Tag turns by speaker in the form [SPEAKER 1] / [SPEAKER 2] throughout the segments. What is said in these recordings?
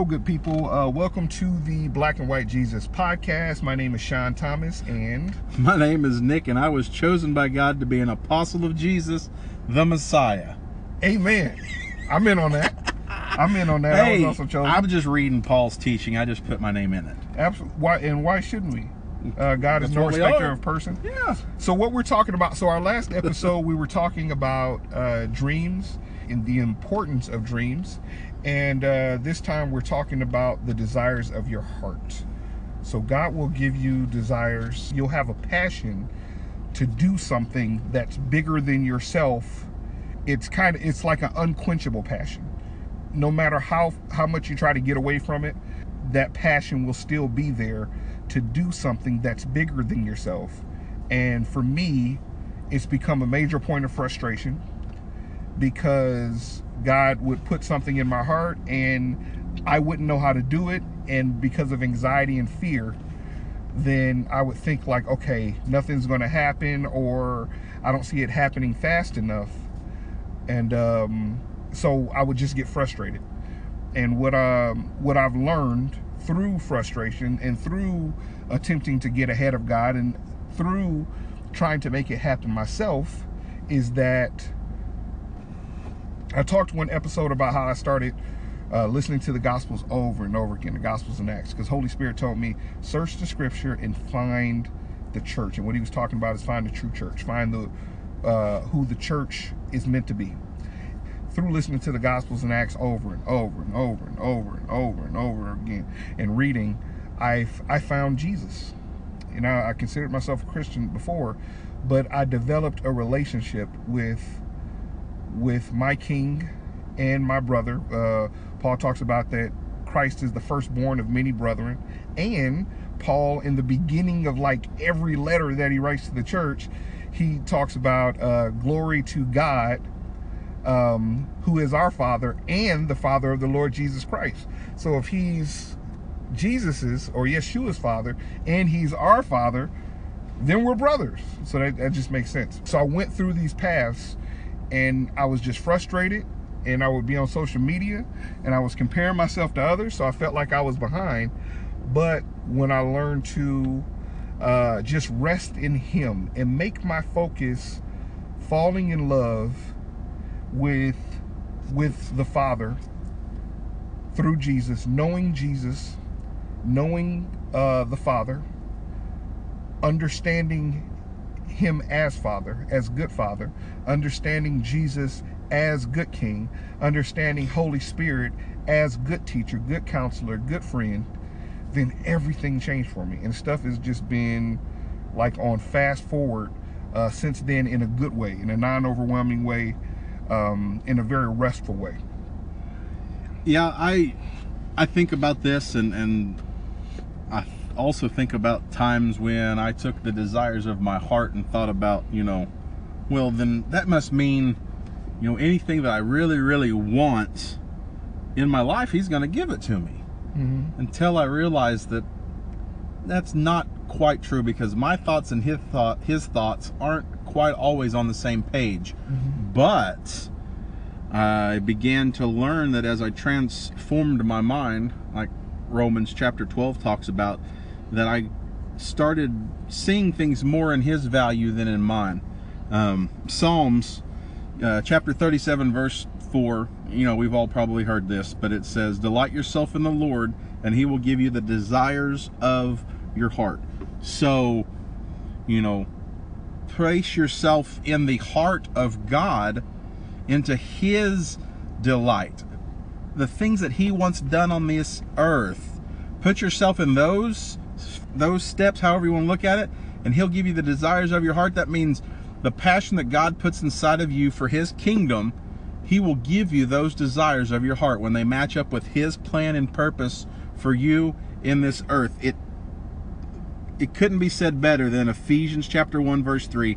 [SPEAKER 1] Hello, good people. Uh, welcome to the Black and White Jesus podcast. My name is Sean Thomas, and
[SPEAKER 2] My name is Nick, and I was chosen by God to be an apostle of Jesus, the Messiah.
[SPEAKER 1] Amen. I'm in on that. I'm in on that. I
[SPEAKER 2] Hey,
[SPEAKER 1] was also chosen.
[SPEAKER 2] I'm just reading Paul's teaching. I just put my name in it.
[SPEAKER 1] Absolutely. Why and why shouldn't we? Uh, God is
[SPEAKER 2] That's
[SPEAKER 1] no respecter of person.
[SPEAKER 2] Yeah.
[SPEAKER 1] So what we're talking about? So our last episode, we were talking about uh, dreams and the importance of dreams, and uh, this time we're talking about the desires of your heart. So God will give you desires. You'll have a passion to do something that's bigger than yourself. It's kind of it's like an unquenchable passion. No matter how how much you try to get away from it, that passion will still be there to do something that's bigger than yourself. And for me, it's become a major point of frustration because God would put something in my heart and I wouldn't know how to do it. And because of anxiety and fear, then I would think like, okay, nothing's going to happen or I don't see it happening fast enough. And um, so I would just get frustrated. And what um, what I've learned through frustration and through attempting to get ahead of God and through trying to make it happen myself is that I talked one episode about how I started uh, listening to the Gospels over and over again, the Gospels and Acts, because Holy Spirit told me search the Scripture and find the church. And what he was talking about is find the true church, find the uh, who the church is meant to be. Through listening to the Gospels and Acts over and over and over and over and over and over again, and reading, I I found Jesus. You know, I considered myself a Christian before, but I developed a relationship with with my king and my brother. Uh, Paul talks about that Christ is the firstborn of many brethren. And Paul, in the beginning of like every letter that he writes to the church, he talks about uh, glory to God, um, who is our Father and the Father of the Lord Jesus Christ. So if he's Jesus's or Yeshua's Father and he's our Father, then we're brothers. So that, that just makes sense. So I went through these paths and I was just frustrated and I would be on social media and I was comparing myself to others so I felt like I was behind. But when I learned to uh, just rest in him and make my focus falling in love with with the Father through Jesus knowing Jesus knowing uh, the Father understanding him as father, as good father, understanding Jesus as good king, understanding Holy Spirit as good teacher, good counselor, good friend, then everything changed for me. And stuff has just been like on fast forward uh, since then in a good way, in a non overwhelming way, um, in a very restful way.
[SPEAKER 2] Yeah, I I think about this, and and I also think about times when I took the desires of my heart and thought about, you know, well, then that must mean, you know, anything that I really, really want in my life, He's going to give it to me.
[SPEAKER 1] Mm-hmm.
[SPEAKER 2] until I realized that that's not quite true because my thoughts and his thought his thoughts aren't quite always on the same page. But I began to learn that as I transformed my mind, like Romans chapter 12 talks about, that I started seeing things more in his value than in mine. Um, Psalms uh, chapter 37 verse 4 you know we've all probably heard this but it says delight yourself in the lord and he will give you the desires of your heart so you know place yourself in the heart of god into his delight the things that he wants done on this earth put yourself in those those steps however you want to look at it and he'll give you the desires of your heart. That means the passion that god puts inside of you for his kingdom he will give you those desires of your heart when they match up with his plan and purpose for you in this earth. It it couldn't be said better than ephesians chapter 1 verse 3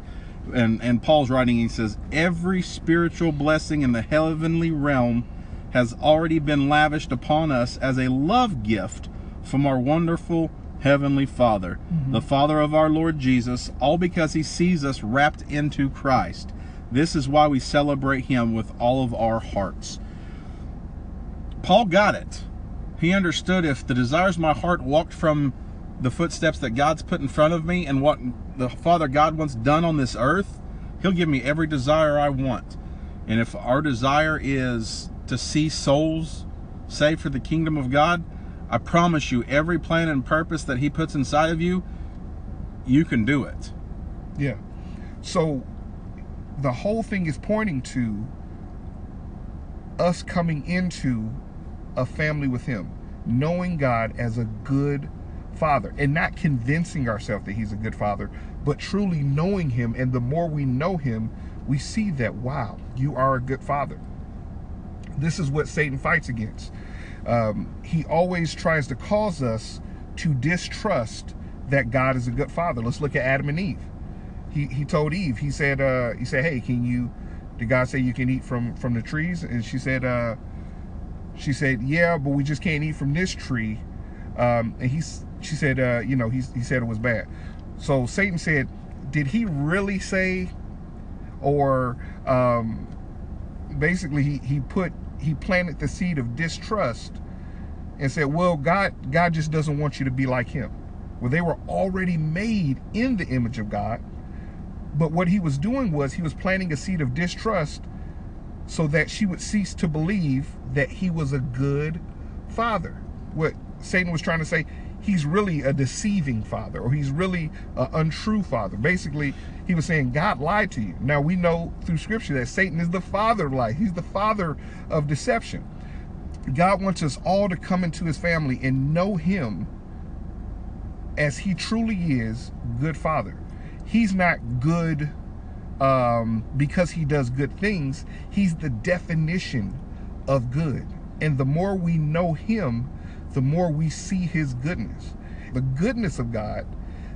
[SPEAKER 2] and and paul's writing he says every spiritual blessing in the heavenly realm has already been lavished upon us as a love gift from our wonderful heavenly father mm-hmm. the father of our lord jesus all because he sees us wrapped into christ. This is why we celebrate him with all of our hearts. Paul got it. He understood if the desires of my heart walked from the footsteps that God's put in front of me and what the Father God wants done on this earth, He'll give me every desire I want. And if our desire is to see souls saved for the kingdom of God, I promise you, every plan and purpose that He puts inside of you, you can do it.
[SPEAKER 1] Yeah. So the whole thing is pointing to us coming into a family with Him, knowing God as a good father, and not convincing ourselves that He's a good father, but truly knowing Him. And the more we know Him, we see that, wow, you are a good father. This is what Satan fights against. Um, he always tries to cause us to distrust that God is a good father. Let's look at Adam and Eve. He, he told Eve, he said, uh, he said, hey, can you, did God say you can eat from, from the trees? And she said, uh, she said, yeah, but we just can't eat from this tree. Um, and he, she said, uh, you know, he, he said it was bad. So Satan said, did he really say, or um, basically he, he put he planted the seed of distrust and said, well, God, God just doesn't want you to be like him. Well, they were already made in the image of God. But what he was doing was he was planting a seed of distrust so that she would cease to believe that he was a good father. What Satan was trying to say, he's really a deceiving father or he's really an untrue father. Basically, he was saying God lied to you. Now we know through scripture that Satan is the father of lie. He's the father of deception. God wants us all to come into his family and know him as he truly is good father. He's not good um, because he does good things. He's the definition of good. And the more we know him, the more we see his goodness. The goodness of God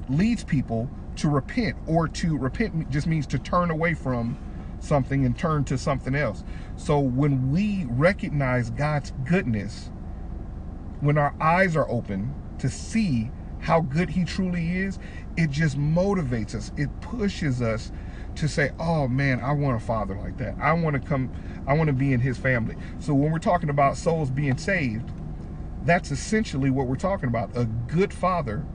[SPEAKER 1] leads people to repent or to repent just means to turn away from something and turn to something else. So when we recognize God's goodness, when our eyes are open to see how good he truly is, it just motivates us. It pushes us to say, oh man, I want a father like that. I want to come, I want to be in his family. So when we're talking about souls being saved, that's essentially what we're talking about. A good father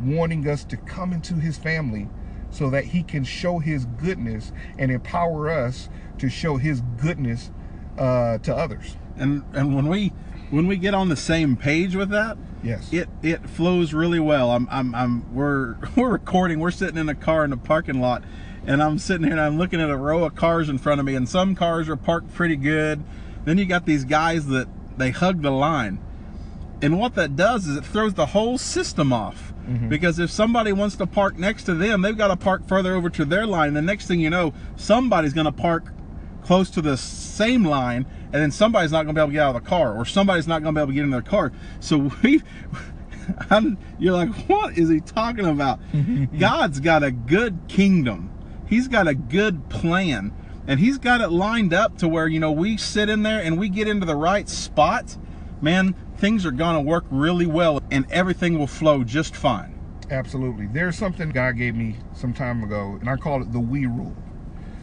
[SPEAKER 1] wanting us to come into his family so that he can show his goodness and empower us to show his goodness uh, to others.
[SPEAKER 2] And and when we when we get on the same page with that,
[SPEAKER 1] yes,
[SPEAKER 2] it it flows really well. I'm I'm I'm we're we're recording. We're sitting in a car in a parking lot, and I'm sitting here and I'm looking at a row of cars in front of me, and some cars are parked pretty good. Then you got these guys that they hug the line, and what that does is it throws the whole system off. Mm-hmm. Because if somebody wants to park next to them, they've got to park further over to their line. The next thing you know, somebody's going to park close to the same line, and then somebody's not going to be able to get out of the car, or somebody's not going to be able to get in their car. So we, I'm, you're like, what is he talking about? God's got a good kingdom. He's got a good plan, and He's got it lined up to where you know we sit in there and we get into the right spot. Man, things are going to work really well and everything will flow just fine.
[SPEAKER 1] Absolutely. There's something God gave me some time ago, and I call it the we rule.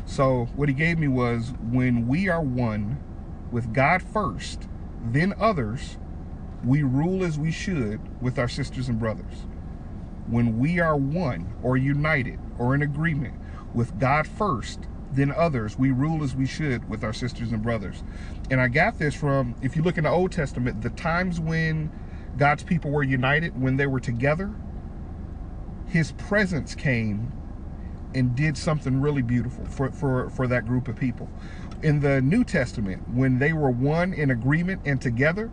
[SPEAKER 1] So, what He gave me was when we are one with God first, then others, we rule as we should with our sisters and brothers. When we are one or united or in agreement with God first, then others, we rule as we should with our sisters and brothers. And I got this from, if you look in the Old Testament, the times when God's people were united, when they were together, his presence came and did something really beautiful for, for, for that group of people. In the New Testament, when they were one in agreement and together,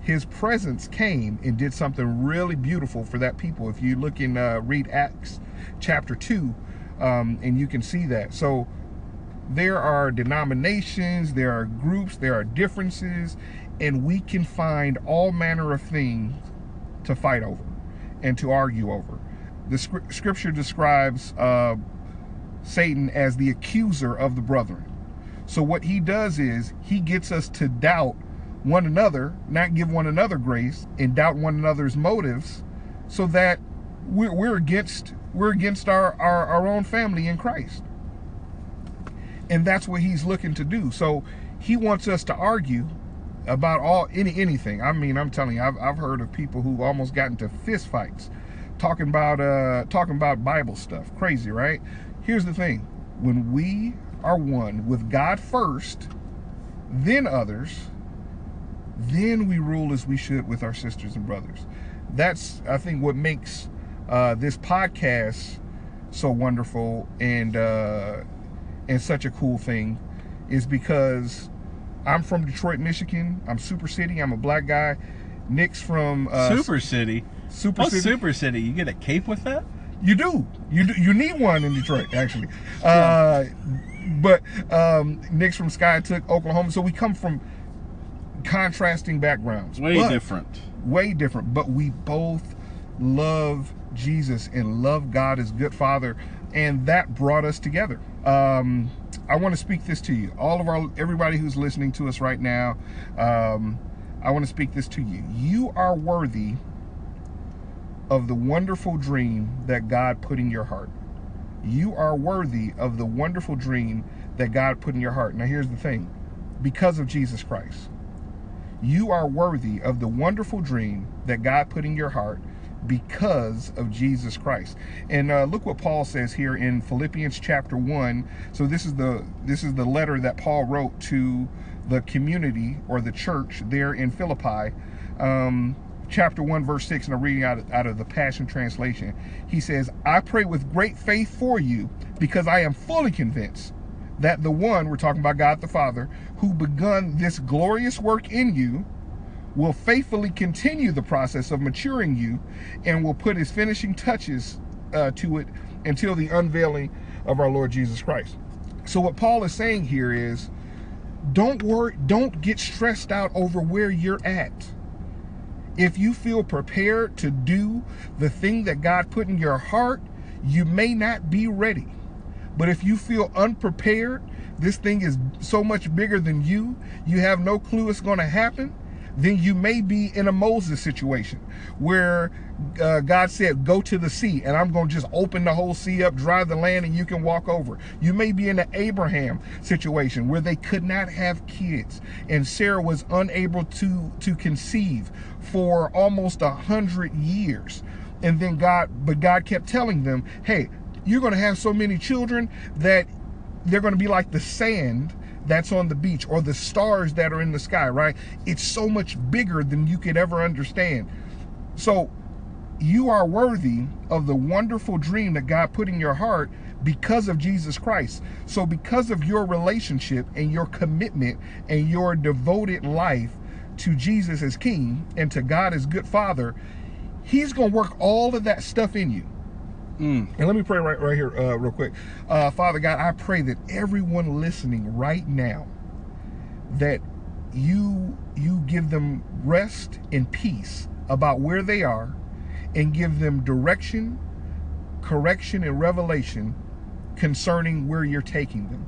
[SPEAKER 1] his presence came and did something really beautiful for that people. If you look in, uh, read Acts chapter 2, um, and you can see that. So there are denominations, there are groups, there are differences, and we can find all manner of things to fight over and to argue over. The scripture describes uh, Satan as the accuser of the brethren. So what he does is he gets us to doubt one another, not give one another grace, and doubt one another's motives, so that we're, we're against we're against our, our, our own family in Christ. And that's what he's looking to do. So he wants us to argue about all any anything. I mean, I'm telling you, I've, I've heard of people who almost got into fist fights talking about uh talking about Bible stuff. Crazy, right? Here's the thing. When we are one with God first, then others, then we rule as we should with our sisters and brothers. That's I think what makes uh, this podcast so wonderful and uh, and such a cool thing is because I'm from Detroit, Michigan. I'm Super City. I'm a black guy. Nick's from uh,
[SPEAKER 2] Super City.
[SPEAKER 1] Super
[SPEAKER 2] oh,
[SPEAKER 1] City.
[SPEAKER 2] Super City. You get a cape with that?
[SPEAKER 1] You do. You do. You need one in Detroit, actually. Uh, but um, Nick's from Skiatook, Oklahoma. So we come from contrasting backgrounds.
[SPEAKER 2] Way different.
[SPEAKER 1] way different, but we both love Jesus and love God as good Father, and that brought us together. Um, I want to speak this to you, all of our everybody who's listening to us right now. Um, I want to speak this to you. You are worthy of the wonderful dream that God put in your heart. You are worthy of the wonderful dream that God put in your heart. Now, here's the thing because of Jesus Christ you are worthy of the wonderful dream that God put in your heart because of Jesus Christ. And uh, look what Paul says here in Philippians chapter 1. So this is the this is the letter that Paul wrote to the community or the church there in Philippi. Um, chapter 1 verse 6 and I'm reading out, out of the Passion Translation. He says, "I pray with great faith for you because I am fully convinced that the one, we're talking about God the Father, who begun this glorious work in you, will faithfully continue the process of maturing you and will put his finishing touches uh, to it until the unveiling of our Lord Jesus Christ. So, what Paul is saying here is don't worry, don't get stressed out over where you're at. If you feel prepared to do the thing that God put in your heart, you may not be ready. But if you feel unprepared, this thing is so much bigger than you, you have no clue it's going to happen, then you may be in a Moses situation where uh, God said, Go to the sea, and I'm going to just open the whole sea up, dry the land, and you can walk over. You may be in an Abraham situation where they could not have kids, and Sarah was unable to, to conceive for almost a hundred years. And then God, but God kept telling them, Hey, you're going to have so many children that they're going to be like the sand that's on the beach or the stars that are in the sky, right? It's so much bigger than you could ever understand. So you are worthy of the wonderful dream that God put in your heart because of Jesus Christ. So because of your relationship and your commitment and your devoted life to Jesus as King and to God as good Father, He's going to work all of that stuff in you.
[SPEAKER 2] Mm.
[SPEAKER 1] And let me pray right, right here, uh, real quick. Uh, Father God, I pray that everyone listening right now, that you you give them rest and peace about where they are, and give them direction, correction, and revelation concerning where you're taking them.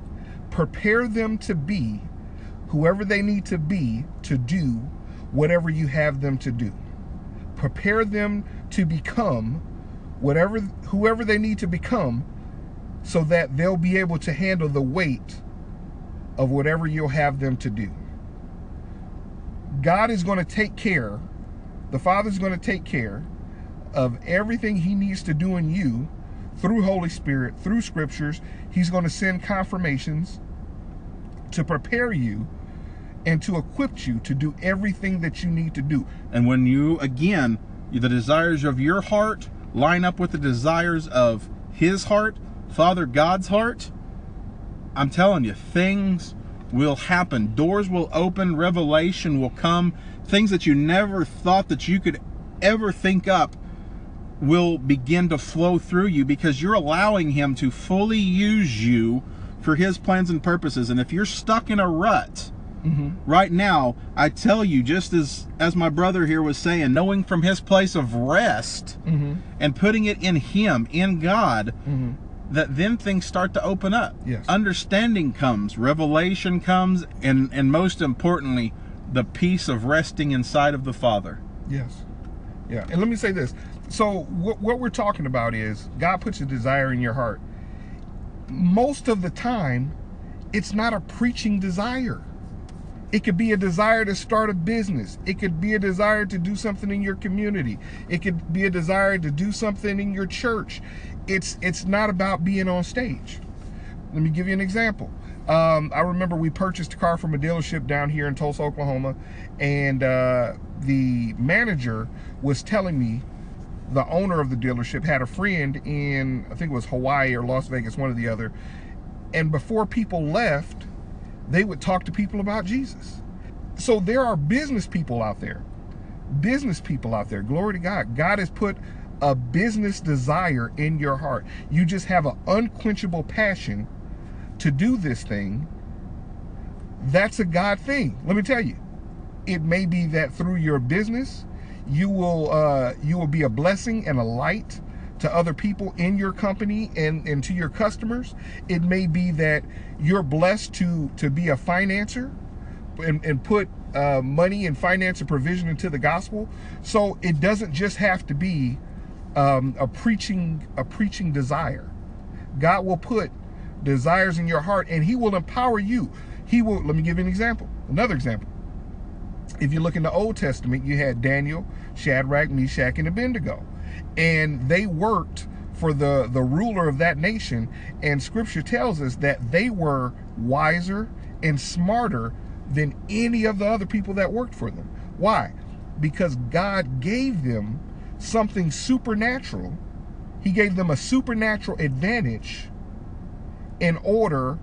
[SPEAKER 1] Prepare them to be whoever they need to be to do whatever you have them to do. Prepare them to become whatever whoever they need to become so that they'll be able to handle the weight of whatever you'll have them to do. God is going to take care, the Father's going to take care of everything he needs to do in you through Holy Spirit, through scriptures. He's going to send confirmations to prepare you and to equip you to do everything that you need to do.
[SPEAKER 2] And when you, again, the desires of your heart line up with the desires of his heart, Father God's heart, I'm telling you, things will happen. Doors will open, revelation will come. Things that you never thought that you could ever think up will begin to flow through you because you're allowing him to fully use you for his plans and purposes. And if you're stuck in a rut, right now i tell you just as as my brother here was saying knowing from his place of rest
[SPEAKER 1] Mm-hmm.
[SPEAKER 2] and putting it in him in god that then things start to open up
[SPEAKER 1] Yes.
[SPEAKER 2] understanding comes revelation comes and and most importantly the peace of resting inside of the father
[SPEAKER 1] Yes. Yeah. And let me say this. So what, what we're talking about is God puts a desire in your heart. Most of the time, it's not a preaching desire. It could be a desire to start a business. It could be a desire to do something in your community. It could be a desire to do something in your church. It's it's not about being on stage. Let me give you an example. Um, I remember we purchased a car from a dealership down here in Tulsa, Oklahoma, and uh, the manager was telling me the owner of the dealership had a friend in I think it was Hawaii or Las Vegas, one or the other. And before people left, they would talk to people about Jesus. So there are business people out there. Business people out there. Glory to God. God has put a business desire in your heart. You just have an unquenchable passion to do this thing. That's a God thing. Let me tell you. It may be that through your business, you will uh, you will be a blessing and a light to other people in your company and, and to your customers. It may be that you're blessed to to be a financer and, and put uh, money and finance and provision into the gospel. So it doesn't just have to be um, a preaching a preaching desire. God will put desires in your heart and he will empower you. He will, let me give you an example. Another example if you look in the Old Testament, you had Daniel, Shadrach, Meshach, and Abednego. And they worked for the, the ruler of that nation. And scripture tells us that they were wiser and smarter than any of the other people that worked for them. Why? Because God gave them something supernatural. He gave them a supernatural advantage in order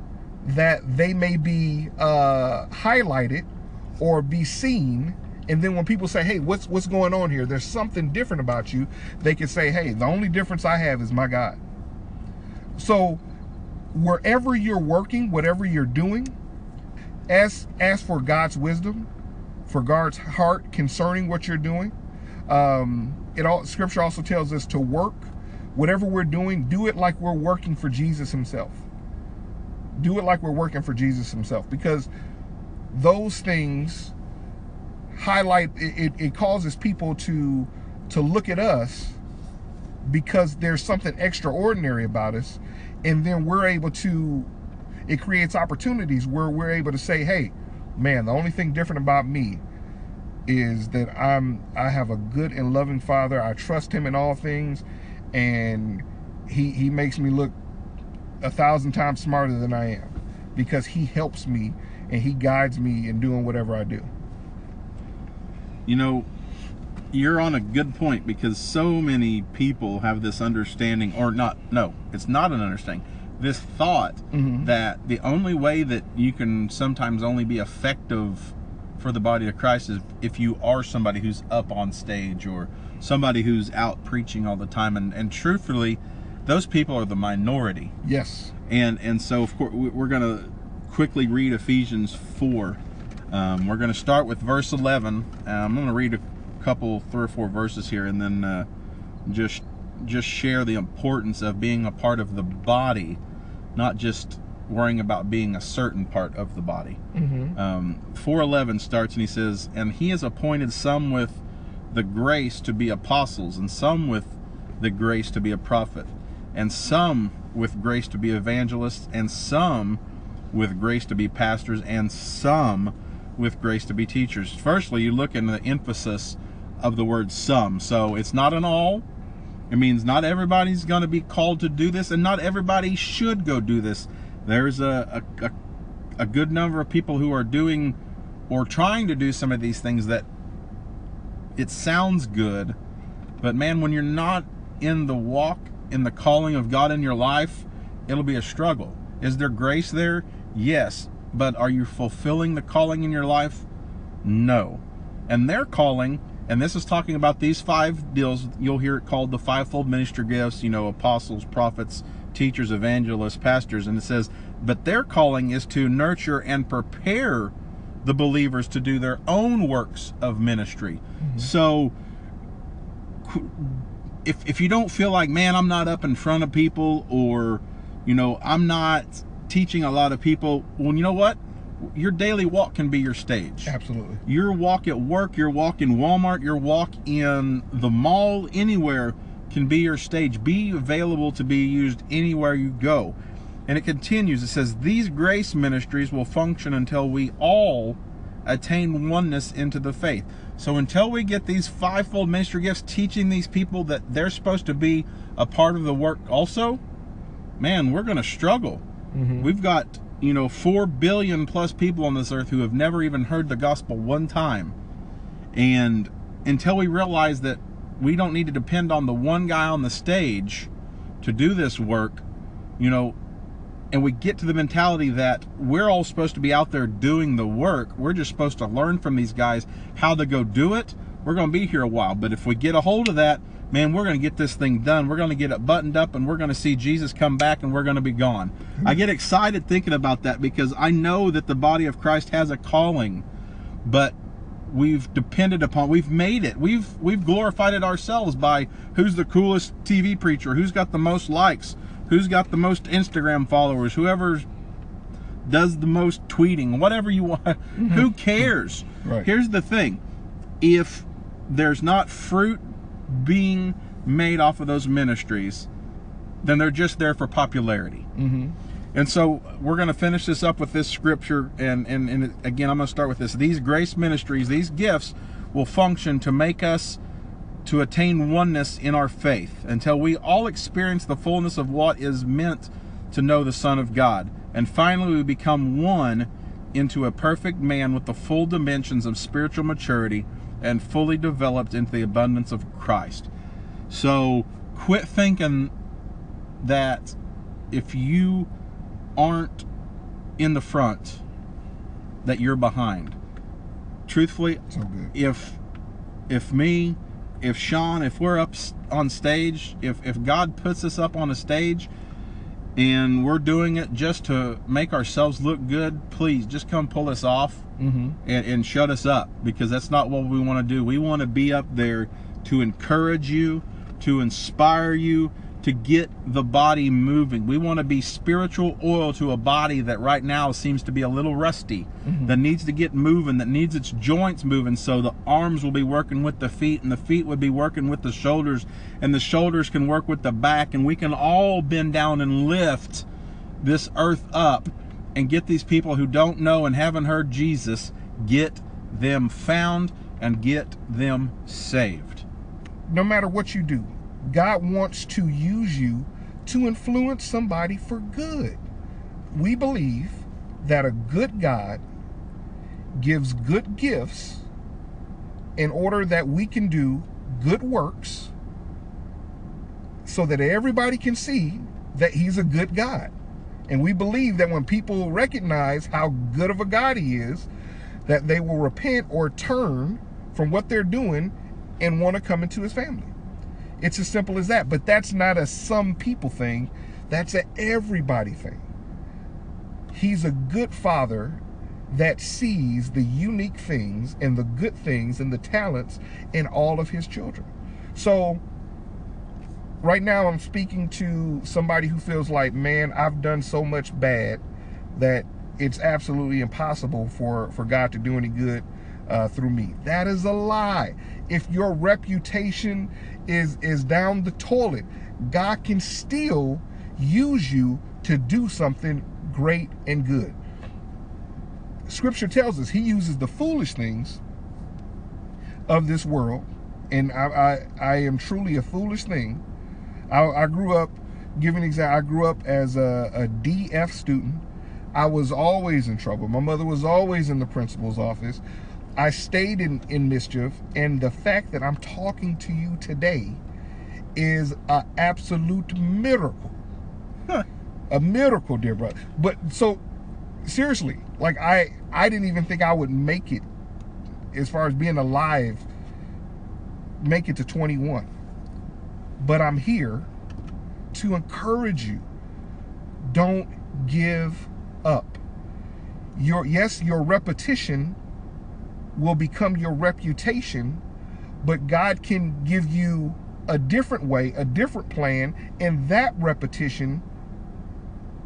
[SPEAKER 1] that they may be uh, highlighted or be seen and then when people say hey what's what's going on here? There's something different about you. They can say hey the only difference i have is my god. So wherever you're working whatever you're doing ask ask for god's wisdom for god's heart concerning what you're doing um it all scripture also tells us to work. Whatever we're doing do it like we're working for jesus himself. Do it like we're working for jesus himself. Because those things highlight it, it causes people to to look at us because there's something extraordinary about us. And then we're able to it creates opportunities where we're able to say hey man the only thing different about me is that i'm i have a good and loving father. I trust him in all things. And he he makes me look a thousand times smarter than i am because he helps me and he guides me in doing whatever I do.
[SPEAKER 2] You know, you're on a good point because so many people have this understanding, or not, no, it's not an understanding, this thought mm-hmm. that the only way that you can sometimes only be effective for the body of Christ is if you are somebody who's up on stage or somebody who's out preaching all the time. And, and truthfully, those people are the minority.
[SPEAKER 1] Yes.
[SPEAKER 2] And and so of course we're going to quickly read Ephesians 4. Um, we're going to start with verse 11. Uh, I'm going to read a couple, three or four verses here, and then uh, just just share the importance of being a part of the body, not just worrying about being a certain part of the body. Mm-hmm. Um, 411 starts and he says, And he has appointed some with the grace to be apostles, and some with the grace to be a prophet, and some with grace to be evangelists, and some with grace to be pastors, and some with grace to be teachers. Firstly, you look in the emphasis of the word some. So it's not an all. It means not everybody's going to be called to do this, and not everybody should go do this. There's a, a, a, a good number of people who are doing or trying to do some of these things that it sounds good, but man, when you're not in the walk, in the calling of God in your life, it'll be a struggle. Is there grace there? Yes, but are you fulfilling the calling in your life? No. And their calling, and this is talking about these five deals, you'll hear it called the fivefold ministry gifts, you know, apostles, prophets, teachers, evangelists, pastors, and it says, but their calling is to nurture and prepare the believers to do their own works of ministry. Mm-hmm. So if if you don't feel like, man, I'm not up in front of people or you know, I'm not teaching a lot of people, well, you know what? Your daily walk can be your stage.
[SPEAKER 1] Absolutely.
[SPEAKER 2] Your walk at work, your walk in Walmart, your walk in the mall, anywhere can be your stage. Be available to be used anywhere you go. And it continues. It says, These grace ministries will function until we all attain oneness into the faith. So until we get these fivefold ministry gifts teaching these people that they're supposed to be a part of the work also, man, we're going to struggle.
[SPEAKER 1] Mhm.
[SPEAKER 2] We've got, you know, 4 billion plus people on this earth who have never even heard the gospel one time. And until we realize that we don't need to depend on the one guy on the stage to do this work, you know, and we get to the mentality that we're all supposed to be out there doing the work. We're just supposed to learn from these guys how to go do it. We're going to be here a while. But if we get a hold of that, man, we're going to get this thing done. We're going to get it buttoned up and we're going to see Jesus come back and we're going to be gone. Mm-hmm. I get excited thinking about that because I know that the body of Christ has a calling, but we've depended upon we've made it we've we've glorified it ourselves by who's the coolest tv preacher who's got the most likes who's got the most instagram followers whoever does the most tweeting whatever you want who mm-hmm. cares
[SPEAKER 1] Right.
[SPEAKER 2] here's the thing if there's not fruit being made off of those ministries then they're just there for popularity
[SPEAKER 1] Mhm.
[SPEAKER 2] and so we're going to finish this up with this scripture. And, and, and again, I'm going to start with this. These grace ministries, these gifts will function to make us to attain oneness in our faith until we all experience the fullness of what is meant to know the Son of God. And finally, we become one into a perfect man with the full dimensions of spiritual maturity and fully developed into the abundance of Christ. So quit thinking that if you aren't in the front, that you're behind. Truthfully,
[SPEAKER 1] So
[SPEAKER 2] if if me, if Sean, if we're up on stage, if if God puts us up on a stage and we're doing it just to make ourselves look good, please just come pull us off
[SPEAKER 1] Mm-hmm.
[SPEAKER 2] and, and shut us up because that's not what we want to do. We want to be up there to encourage you, to inspire you, to get the body moving. We want to be spiritual oil to a body that right now seems to be a little rusty, mm-hmm. that needs to get moving, that needs its joints moving so the arms will be working with the feet and the feet would be working with the shoulders and the shoulders can work with the back and we can all bend down and lift this earth up and get these people who don't know and haven't heard Jesus, get them found and get them saved.
[SPEAKER 1] no matter what you do, God wants to use you to influence somebody for good. We believe that a good God gives good gifts in order that we can do good works so that everybody can see that he's a good God. And we believe that when people recognize how good of a God he is, that they will repent or turn from what they're doing and want to come into his family. It's as simple as that. But that's not a some people thing, that's a everybody thing. He's a good father that sees the unique things and the good things and the talents in all of his children. So, right now, I'm speaking to somebody who feels like, man, I've done so much bad that it's absolutely impossible for, for God to do any good uh, through me. That is a lie. If your reputation is is down the toilet, God can still use you to do something great and good. Scripture tells us He uses the foolish things of this world, and I I, I am truly a foolish thing. I, I grew up, giving example, I grew up as a, a DF student. I was always in trouble. My mother was always in the principal's office. I stayed in, in mischief, and the fact that I'm talking to you today is an absolute miracle.
[SPEAKER 2] Huh.
[SPEAKER 1] A miracle, dear brother. But so seriously, like I I didn't even think I would make it as far as being alive, make it to 21. But I'm here to encourage you. Don't give up. Your yes, your repetition will become your reputation, but God can give you a different way, a different plan, and that repetition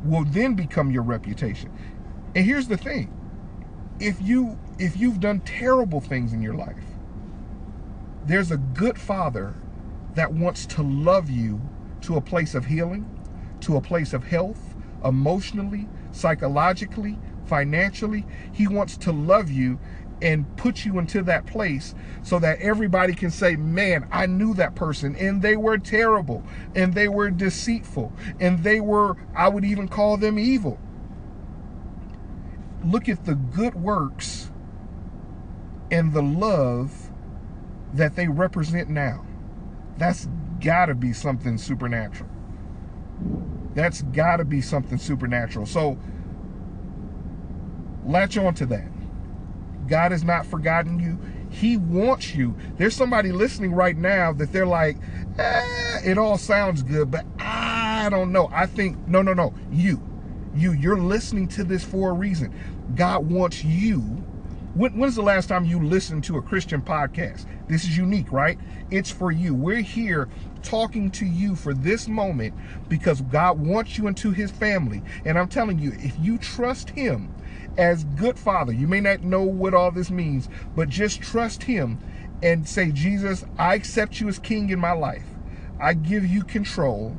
[SPEAKER 1] will then become your reputation. And here's the thing. If you if you've done terrible things in your life, there's a good father that wants to love you to a place of healing, to a place of health, emotionally, psychologically, financially. He wants to love you and put you into that place so that everybody can say, Man, I knew that person and they were terrible and they were deceitful and they were, I would even call them evil. Look at the good works and the love that they represent now. That's got to be something supernatural. That's got to be something supernatural. So latch on to that. God has not forgotten you. He wants you. There's somebody listening right now that they're like, eh, it all sounds good, but I don't know. I think, no, no, no. You, you, you're listening to this for a reason. God wants you. When, when's the last time you listened to a Christian podcast? This is unique, right? It's for you. We're here talking to you for this moment because God wants you into his family. And I'm telling you, if you trust him, as good father. You may not know what all this means, but just trust him and say, Jesus, I accept you as king in my life. I give you control.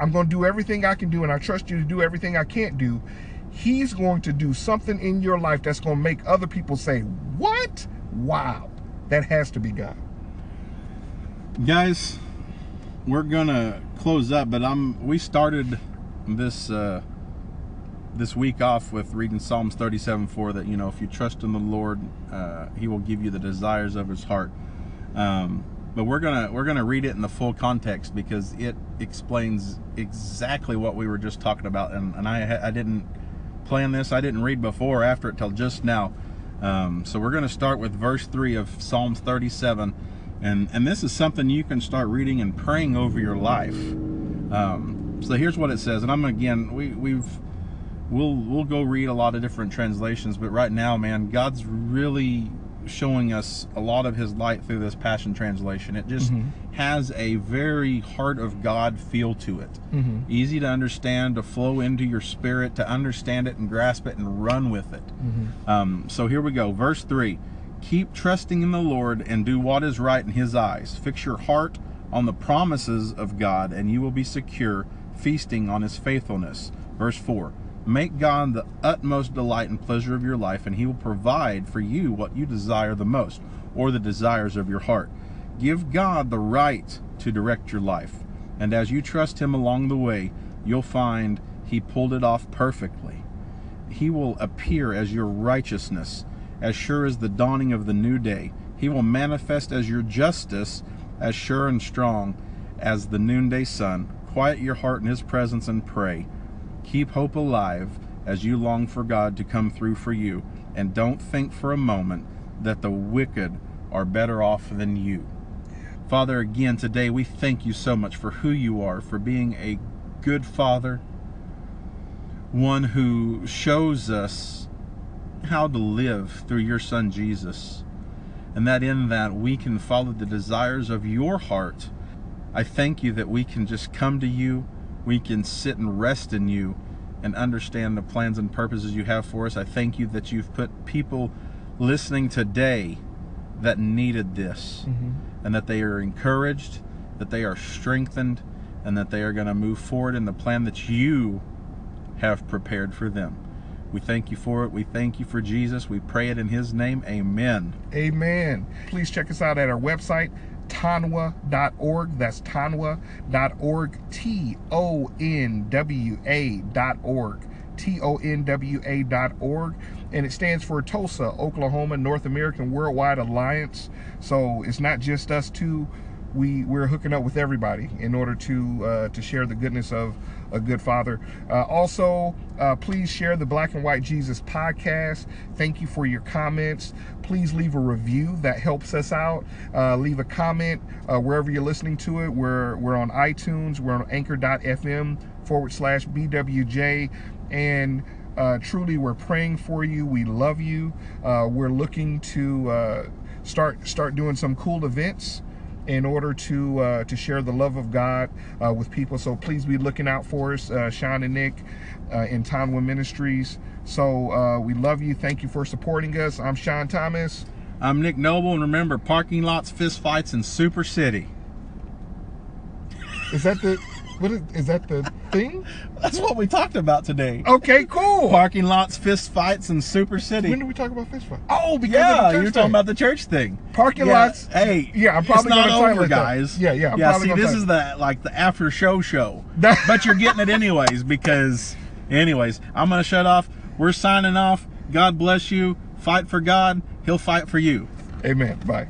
[SPEAKER 1] I'm going to do everything I can do, and I trust you to do everything I can't do. He's going to do something in your life that's going to make other people say, What? Wow. That has to be God.
[SPEAKER 2] Guys, we're going to close up, but I'm we started this uh this week off with reading Psalms 37 4 that, you know, if you trust in the Lord, uh, He will give you the desires of His heart. Um, but we're gonna we're gonna read it in the full context because it explains exactly what we were just talking about, and, and I I didn't plan this, I didn't read before or after it till just now. Um, so we're gonna start with verse three of Psalms 37, and and this is something you can start reading and praying over your life. Um, so here's what it says, and I'm again we we've we'll we'll go read a lot of different translations but right now man god's really showing us a lot of his light through this passion translation. It just mm-hmm. has a very heart of god feel to it. Mm-hmm. easy to understand to flow into your spirit to understand it and grasp it and run with it. Mm-hmm. um, so here we go. Verse 3 keep trusting in the lord and do what is right in his eyes. Fix your heart on the promises of god and you will be secure feasting on his faithfulness. Verse 4 Make God the utmost delight and pleasure of your life, and He will provide for you what you desire the most, or the desires of your heart. Give God the right to direct your life, and as you trust Him along the way, you'll find He pulled it off perfectly. He will appear as your righteousness, as sure as the dawning of the new day. He will manifest as your justice, as sure and strong as the noonday sun. Quiet your heart in His presence and pray. Keep hope alive as you long for God to come through for you, and don't think for a moment that the wicked are better off than you. Father, again today we thank you so much for who you are, for being a good father, one who shows us how to live through your son Jesus, and that in that we can follow the desires of your heart. I thank you that we can just come to you we can sit and rest in you and understand the plans and purposes you have for us. I thank you that you've put people listening today that needed this mm-hmm. and that they are encouraged, that they are strengthened, and that they are going to move forward in the plan that you have prepared for them. We thank you for it. We thank you for Jesus. We pray it in his name. Amen.
[SPEAKER 1] Amen. Please check us out at our website, tonwa.org. That's tonwa.org. T O N W A.org. T O N W A.org. And it stands for Tulsa, Oklahoma North American Worldwide Alliance. So it's not just us two we we're hooking up with everybody in order to uh, to share the goodness of a good father. Uh, also, uh, please share the Black and White Jesus podcast. Thank you for your comments. Please leave a review that helps us out. Uh, leave a comment uh, wherever you're listening to it. We're we're on iTunes. We're on Anchor.fm forward slash BWJ and. Uh, truly, we're praying for you. We love you. we're looking to start start doing some cool events in order to uh, to share the love of God uh, with people. So please be looking out for us, uh, Sean and Nick uh, in Tonwa Ministries. So uh, we love you. Thank you for supporting us. I'm Sean Thomas.
[SPEAKER 2] I'm Nick Noble, and remember, parking lots, fist fights, and Super City.
[SPEAKER 1] Is that the what is, is that the thing?
[SPEAKER 2] That's what we talked about today.
[SPEAKER 1] Okay, cool.
[SPEAKER 2] Parking lots, fist fights, and Super City.
[SPEAKER 1] When did we talk about fist fight? Oh, because
[SPEAKER 2] yeah,
[SPEAKER 1] of the
[SPEAKER 2] you're talking about the church thing.
[SPEAKER 1] parking
[SPEAKER 2] Yeah,
[SPEAKER 1] lots.
[SPEAKER 2] Hey,
[SPEAKER 1] yeah, I'm probably
[SPEAKER 2] not over, guys.
[SPEAKER 1] Yeah, yeah, I'm
[SPEAKER 2] yeah. See, this is the like the after show show, but you're getting it anyways because, anyways, I'm gonna shut off. We're signing off. God bless you. Fight for God. He'll fight for you.
[SPEAKER 1] Amen. Bye.